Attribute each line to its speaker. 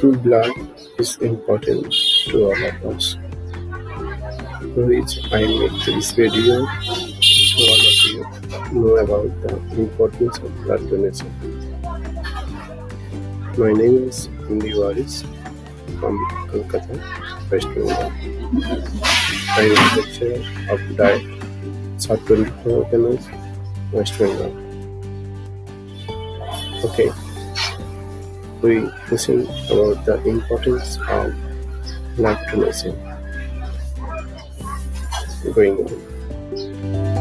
Speaker 1: Good blood is important to all of us, which I make this video to all of you know about the importance of blood donation. My name is Hindi Waris from Kolkata, West Bengal. I am a lecturer of Diet, South 24 West Bengal. Okay, we discussing about the importance of nocturnalism going on.